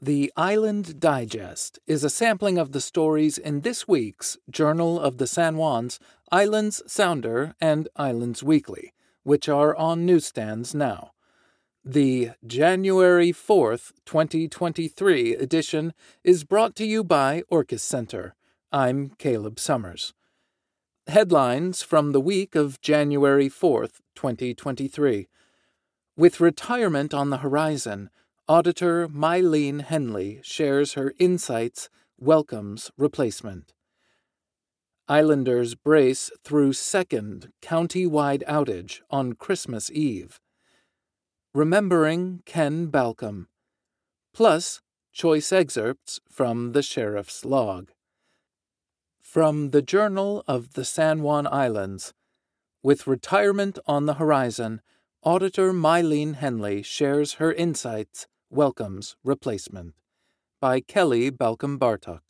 The Island Digest is a sampling of the stories in this week's Journal of the San Juans, Islands Sounder, and Islands Weekly, which are on newsstands now. The January 4th, 2023 edition is brought to you by Orcas Center. I'm Caleb Summers. Headlines from the week of January 4th, 2023. With retirement on the horizon, Auditor Milene Henley shares her insights, welcomes replacement. Islanders brace through second county-wide outage on Christmas Eve. Remembering Ken Balcomb. Plus, choice excerpts from the sheriff's log. From the Journal of the San Juan Islands. With retirement on the horizon, Auditor Milene Henley shares her insights, welcomes replacement. By Kelly Balcomb Bartok.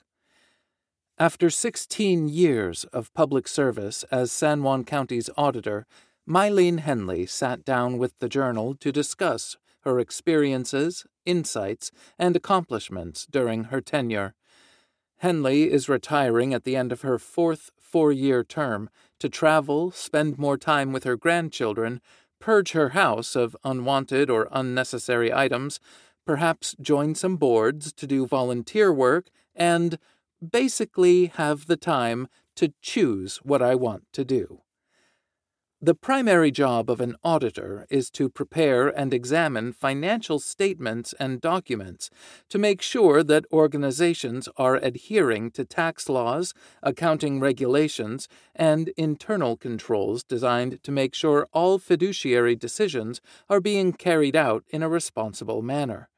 After 16 years of public service as San Juan County's auditor, Milene Henley sat down with the Journal to discuss her experiences, insights, and accomplishments during her tenure. Henley is retiring at the end of her fourth four year term to travel, spend more time with her grandchildren, purge her house of unwanted or unnecessary items, perhaps join some boards to do volunteer work, and basically have the time to choose what I want to do. The primary job of an auditor is to prepare and examine financial statements and documents to make sure that organizations are adhering to tax laws, accounting regulations, and internal controls designed to make sure all fiduciary decisions are being carried out in a responsible manner.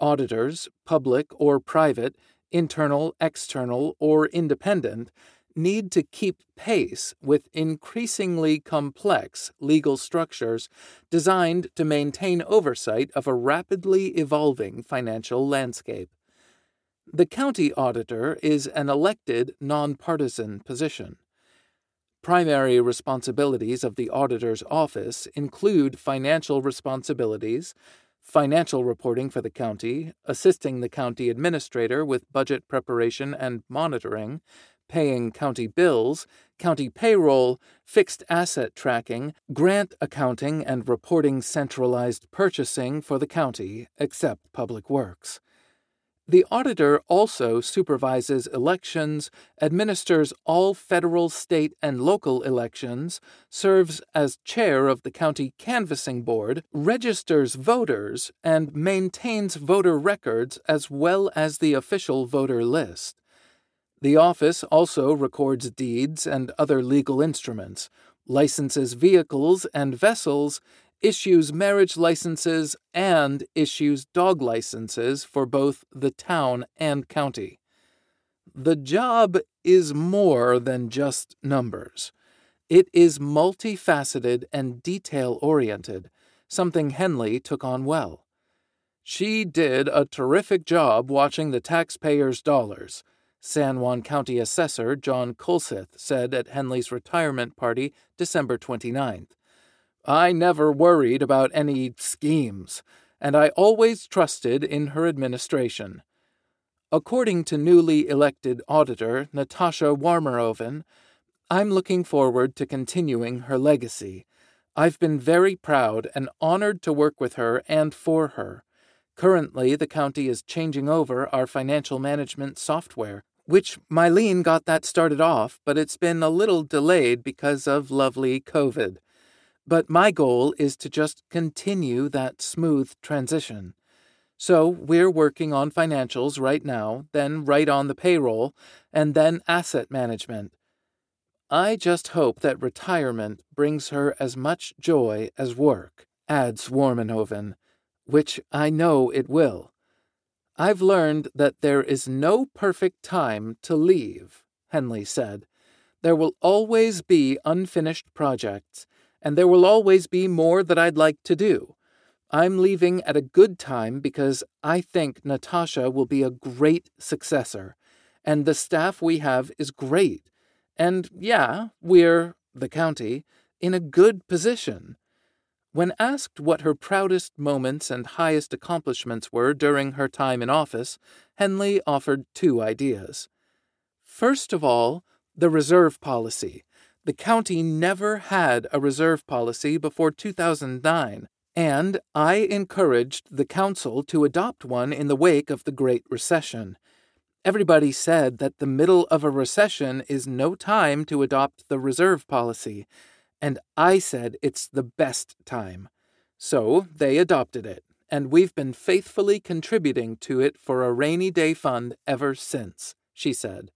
Auditors, public or private, internal, external, or independent, need to keep pace with increasingly complex legal structures designed to maintain oversight of a rapidly evolving financial landscape. The county auditor is an elected, nonpartisan position. Primary responsibilities of the auditor's office include financial responsibilities, financial reporting for the county, assisting the county administrator with budget preparation and monitoring, paying county bills, county payroll, fixed asset tracking, grant accounting, and reporting centralized purchasing for the county, except public works. The auditor also supervises elections, administers all federal, state, and local elections, serves as chair of the county canvassing board, registers voters, and maintains voter records as well as the official voter list. The office also records deeds and other legal instruments, licenses vehicles and vessels, issues marriage licenses, and issues dog licenses for both the town and county. The job is more than just numbers. It is multifaceted and detail oriented, something Henley took on well. She did a terrific job watching the taxpayers' dollars San Juan County Assessor John Kulseth said at Henley's retirement party December 29th. I never worried about any schemes, and I always trusted in her administration. According to newly elected auditor Natasha Warmenhoven, I'm looking forward to continuing her legacy. I've been very proud and honored to work with her and for her. Currently, the county is changing over our financial management software which Milene got that started off, but it's been a little delayed because of lovely COVID. But my goal is to just continue that smooth transition. So we're working on financials right now, then right on the payroll, and then asset management. I just hope that retirement brings her as much joy as work, adds Warmenhoven, which I know it will. I've learned that there is no perfect time to leave, Henley said. There will always be unfinished projects, and there will always be more that I'd like to do. I'm leaving at a good time because I think Natasha will be a great successor, and the staff we have is great. And yeah, we're, the county, in a good position. When asked what her proudest moments and highest accomplishments were during her time in office, Henley offered two ideas. First of all, the reserve policy. The county never had a reserve policy before 2009, and I encouraged the council to adopt one in the wake of the Great Recession. Everybody said that the middle of a recession is no time to adopt the reserve policy, and I said it's the best time. So they adopted it, and we've been faithfully contributing to it for a rainy day fund ever since, she said.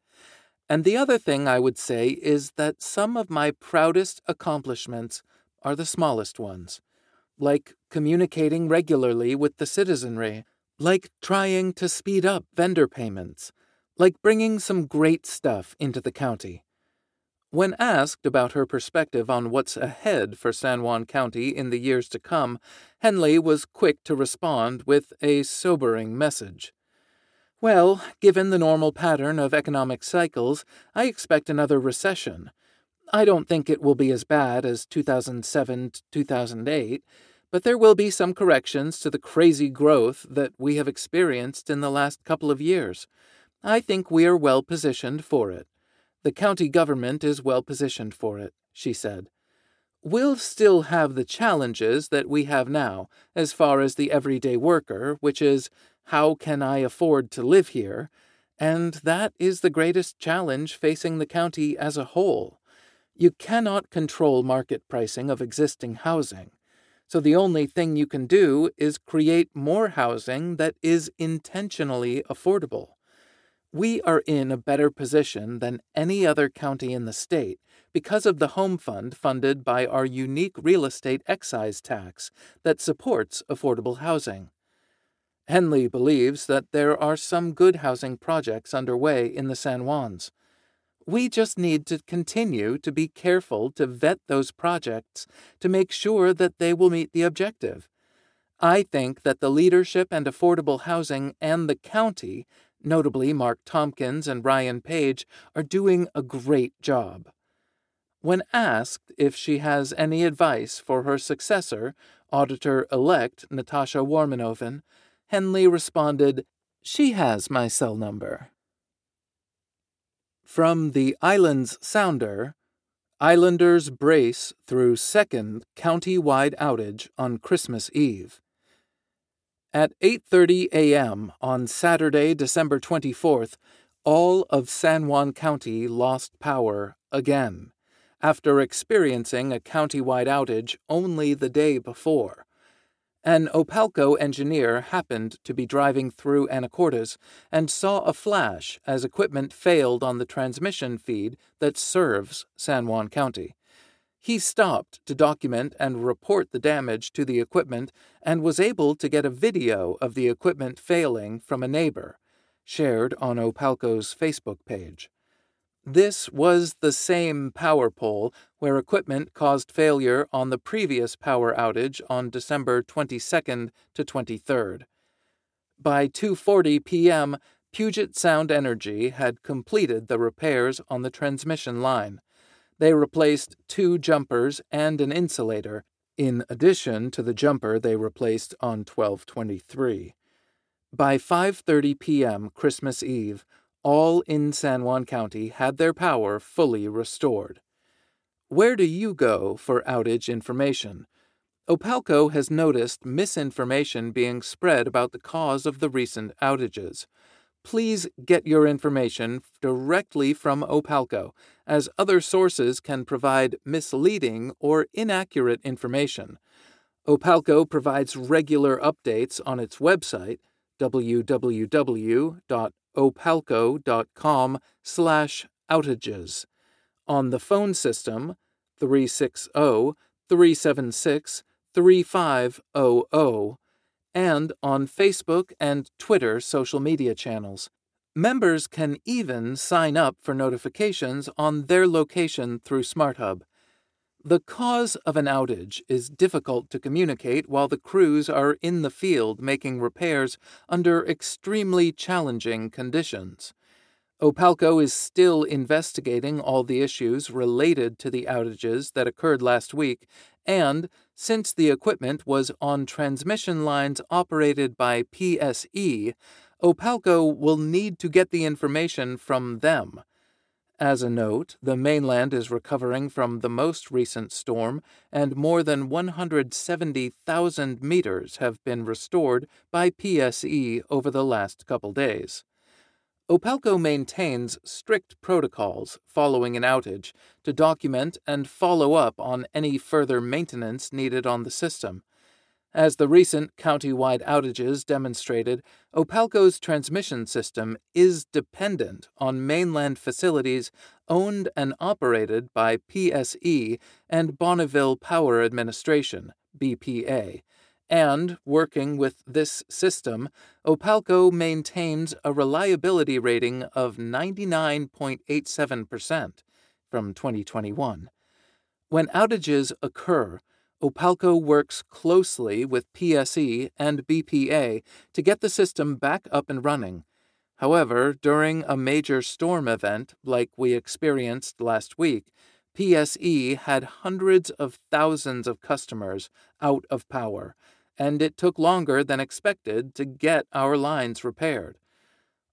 And the other thing I would say is that some of my proudest accomplishments are the smallest ones, like communicating regularly with the citizenry, like trying to speed up vendor payments, like bringing some great stuff into the county. When asked about her perspective on what's ahead for San Juan County in the years to come, Henley was quick to respond with a sobering message. Well, given the normal pattern of economic cycles, I expect another recession. I don't think it will be as bad as 2007 2008, but there will be some corrections to the crazy growth that we have experienced in the last couple of years. I think we are well positioned for it. The county government is well positioned for it, she said. We'll still have the challenges that we have now, as far as the everyday worker, which is, how can I afford to live here? And that is the greatest challenge facing the county as a whole. You cannot control market pricing of existing housing. So the only thing you can do is create more housing that is intentionally affordable we are in a better position than any other county in the state because of the home fund funded by our unique real estate excise tax that supports affordable housing. Henley believes that there are some good housing projects underway in the San Juans. We just need to continue to be careful to vet those projects to make sure that they will meet the objective. I think that the leadership and affordable housing and the county notably Mark Tompkins and Ryan Page, are doing a great job. When asked if she has any advice for her successor, Auditor elect Natasha Warmenhoven, Henley responded, She has my cell number. From the Islands Sounder, Islanders brace through second county-wide outage on Christmas Eve. At 8:30 a.m. on Saturday, December 24th, all of San Juan County lost power again after experiencing a county-wide outage only the day before. An Opalco engineer happened to be driving through Anacortes and saw a flash as equipment failed on the transmission feed that serves San Juan County. He stopped to document and report the damage to the equipment and was able to get a video of the equipment failing from a neighbor, shared on Opalco's Facebook page. This was the same power pole where equipment caused failure on the previous power outage on December 22nd to 23rd. By 2:40 p.m., Puget Sound Energy had completed the repairs on the transmission line. They replaced two jumpers and an insulator, in addition to the jumper they replaced on 1223. By 5:30 p.m. Christmas Eve, all in San Juan County had their power fully restored. Where do you go for outage information? Opalco has noticed misinformation being spread about the cause of the recent outages please get your information directly from Opalco, as other sources can provide misleading or inaccurate information. Opalco provides regular updates on its website, www.opalco.com slash outages. On the phone system, 360 376 3500 and on Facebook and Twitter social media channels. Members can even sign up for notifications on their location through SmartHub. The cause of an outage is difficult to communicate while the crews are in the field making repairs under extremely challenging conditions. Opalco is still investigating all the issues related to the outages that occurred last week, and Since the equipment was on transmission lines operated by PSE, Opalco will need to get the information from them. As a note, the mainland is recovering from the most recent storm, and more than 170,000 meters have been restored by PSE over the last couple days. Opalco maintains strict protocols following an outage to document and follow up on any further maintenance needed on the system. As the recent county-wide outages demonstrated, Opalco's transmission system is dependent on mainland facilities owned and operated by PSE and Bonneville Power Administration, BPA, and working with this system, Opalco maintains a reliability rating of 99.87% from 2021. When outages occur, Opalco works closely with PSE and BPA to get the system back up and running. However, during a major storm event like we experienced last week, PSE had hundreds of thousands of customers out of power and it took longer than expected to get our lines repaired.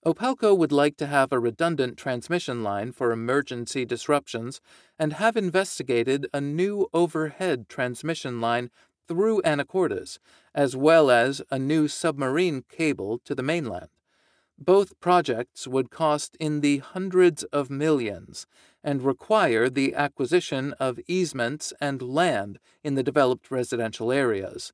Opalco would like to have a redundant transmission line for emergency disruptions and have investigated a new overhead transmission line through Anacortes, as well as a new submarine cable to the mainland. Both projects would cost in the hundreds of millions and require the acquisition of easements and land in the developed residential areas.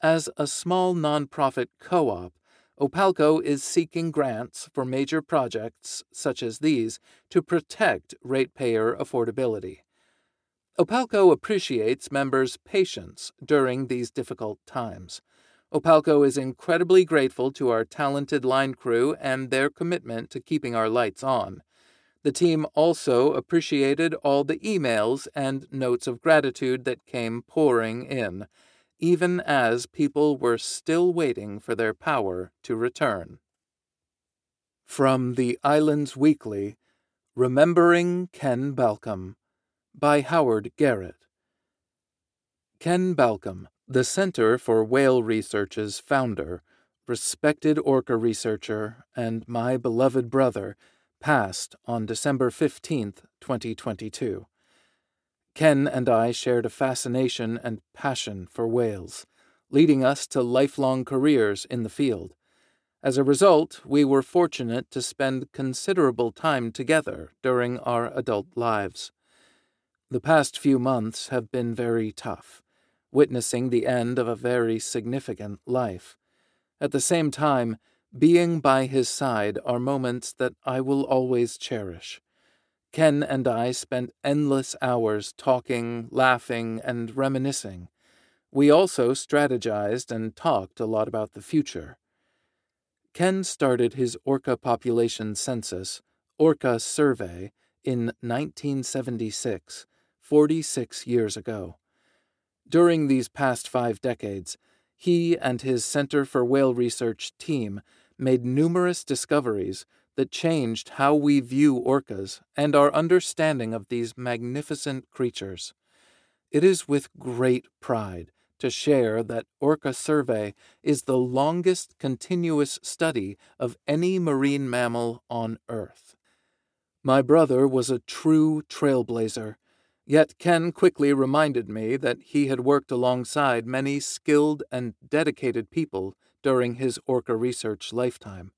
As a small nonprofit co op, Opalco is seeking grants for major projects such as these to protect ratepayer affordability. Opalco appreciates members' patience during these difficult times. Opalco is incredibly grateful to our talented line crew and their commitment to keeping our lights on. The team also appreciated all the emails and notes of gratitude that came pouring in even as people were still waiting for their power to return. From the Islands Weekly Remembering Ken Balcomb by Howard Garrett. Ken Balcomb, the Center for Whale Research's founder, respected orca researcher, and my beloved brother, passed on December 15, 2022. Ken and I shared a fascination and passion for whales, leading us to lifelong careers in the field. As a result, we were fortunate to spend considerable time together during our adult lives. The past few months have been very tough, witnessing the end of a very significant life. At the same time, being by his side are moments that I will always cherish. Ken and I spent endless hours talking, laughing, and reminiscing. We also strategized and talked a lot about the future. Ken started his orca population census, Orca Survey, in 1976, 46 years ago. During these past five decades, he and his Center for Whale Research team made numerous discoveries that changed how we view orcas and our understanding of these magnificent creatures. It is with great pride to share that Orca Survey is the longest continuous study of any marine mammal on Earth. My brother was a true trailblazer, yet Ken quickly reminded me that he had worked alongside many skilled and dedicated people during his orca research lifetime.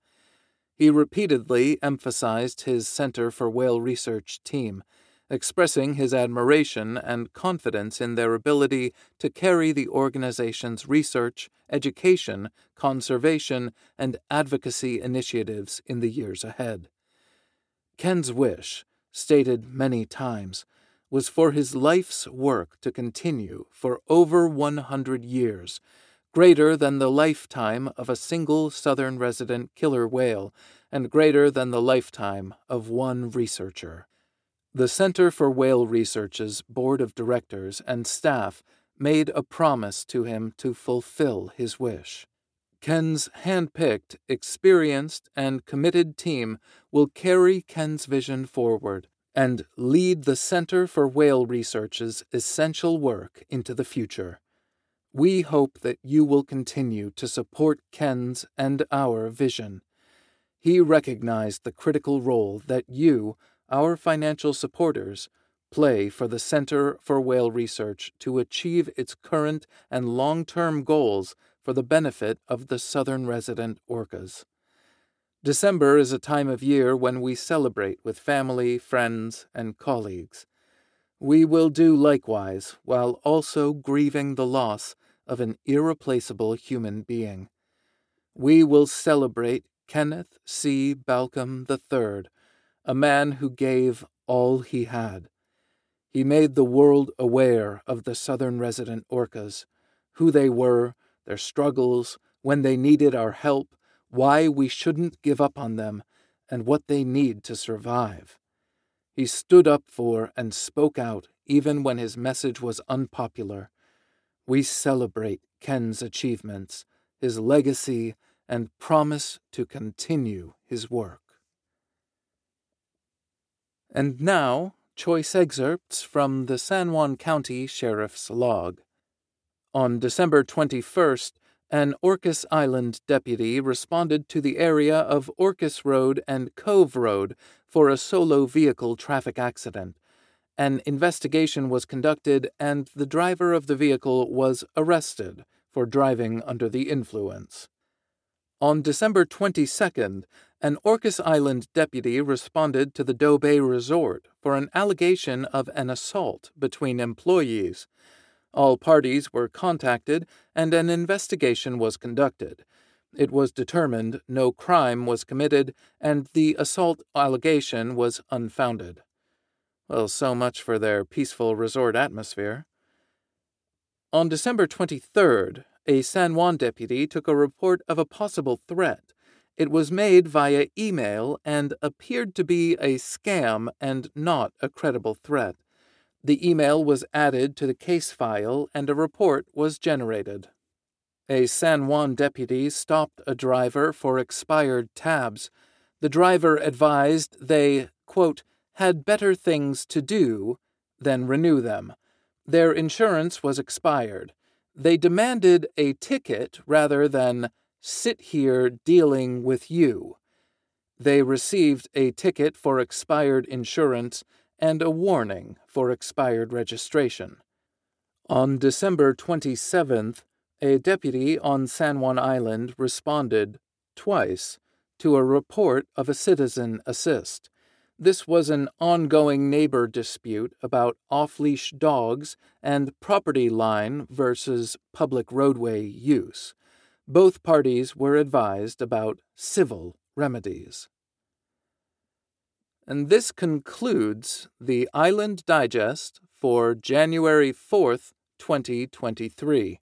He repeatedly emphasized his Center for Whale Research team, expressing his admiration and confidence in their ability to carry the organization's research, education, conservation, and advocacy initiatives in the years ahead. Ken's wish, stated many times, was for his life's work to continue for over 100 years greater than the lifetime of a single southern resident killer whale, and greater than the lifetime of one researcher. The Center for Whale Research's board of directors and staff made a promise to him to fulfill his wish. Ken's hand-picked, experienced, and committed team will carry Ken's vision forward and lead the Center for Whale Research's essential work into the future. We hope that you will continue to support Ken's and our vision. He recognized the critical role that you, our financial supporters, play for the Center for Whale Research to achieve its current and long term goals for the benefit of the southern resident orcas. December is a time of year when we celebrate with family, friends, and colleagues. We will do likewise while also grieving the loss of an irreplaceable human being. We will celebrate Kenneth C. Balcomb III, a man who gave all he had. He made the world aware of the southern resident orcas, who they were, their struggles, when they needed our help, why we shouldn't give up on them, and what they need to survive. He stood up for and spoke out even when his message was unpopular. We celebrate Ken's achievements, his legacy, and promise to continue his work. And now, choice excerpts from the San Juan County Sheriff's Log. On December 21st, an Orcas Island deputy responded to the area of Orcas Road and Cove Road for a solo vehicle traffic accident. An investigation was conducted, and the driver of the vehicle was arrested for driving under the influence. On December 22nd, an Orcas Island deputy responded to the Doe Bay Resort for an allegation of an assault between employees. All parties were contacted and an investigation was conducted. It was determined no crime was committed and the assault allegation was unfounded. Well, so much for their peaceful resort atmosphere. On December 23rd, a San Juan deputy took a report of a possible threat. It was made via email and appeared to be a scam and not a credible threat. The email was added to the case file and a report was generated. A San Juan deputy stopped a driver for expired tabs. The driver advised they, quote, had better things to do than renew them. Their insurance was expired. They demanded a ticket rather than sit here dealing with you. They received a ticket for expired insurance and a warning for expired registration. On December 27th, a deputy on San Juan Island responded, twice, to a report of a citizen assist. This was an ongoing neighbor dispute about off leash dogs and property line versus public roadway use. Both parties were advised about civil remedies. And this concludes the Island Digest for January 4th, 2023.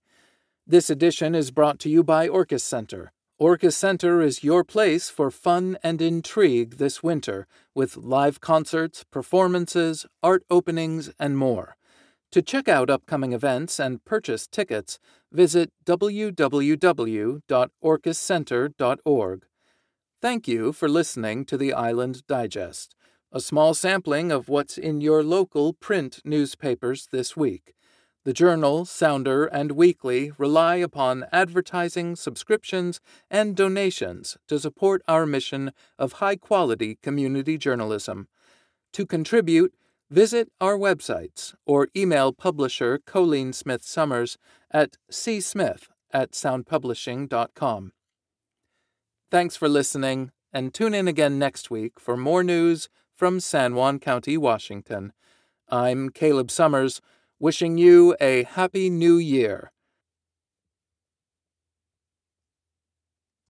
This edition is brought to you by Orcas Center. Orcas Center is your place for fun and intrigue this winter, with live concerts, performances, art openings, and more. To check out upcoming events and purchase tickets, visit www.orcascenter.org. Thank you for listening to the Island Digest, a small sampling of what's in your local print newspapers this week. The Journal, Sounder, and Weekly rely upon advertising, subscriptions, and donations to support our mission of high quality community journalism. To contribute, visit our websites or email publisher Colleen Smith Summers at csmith at soundpublishing.com. Thanks for listening, and tune in again next week for more news from San Juan County, Washington. I'm Caleb Summers, wishing you a happy new year.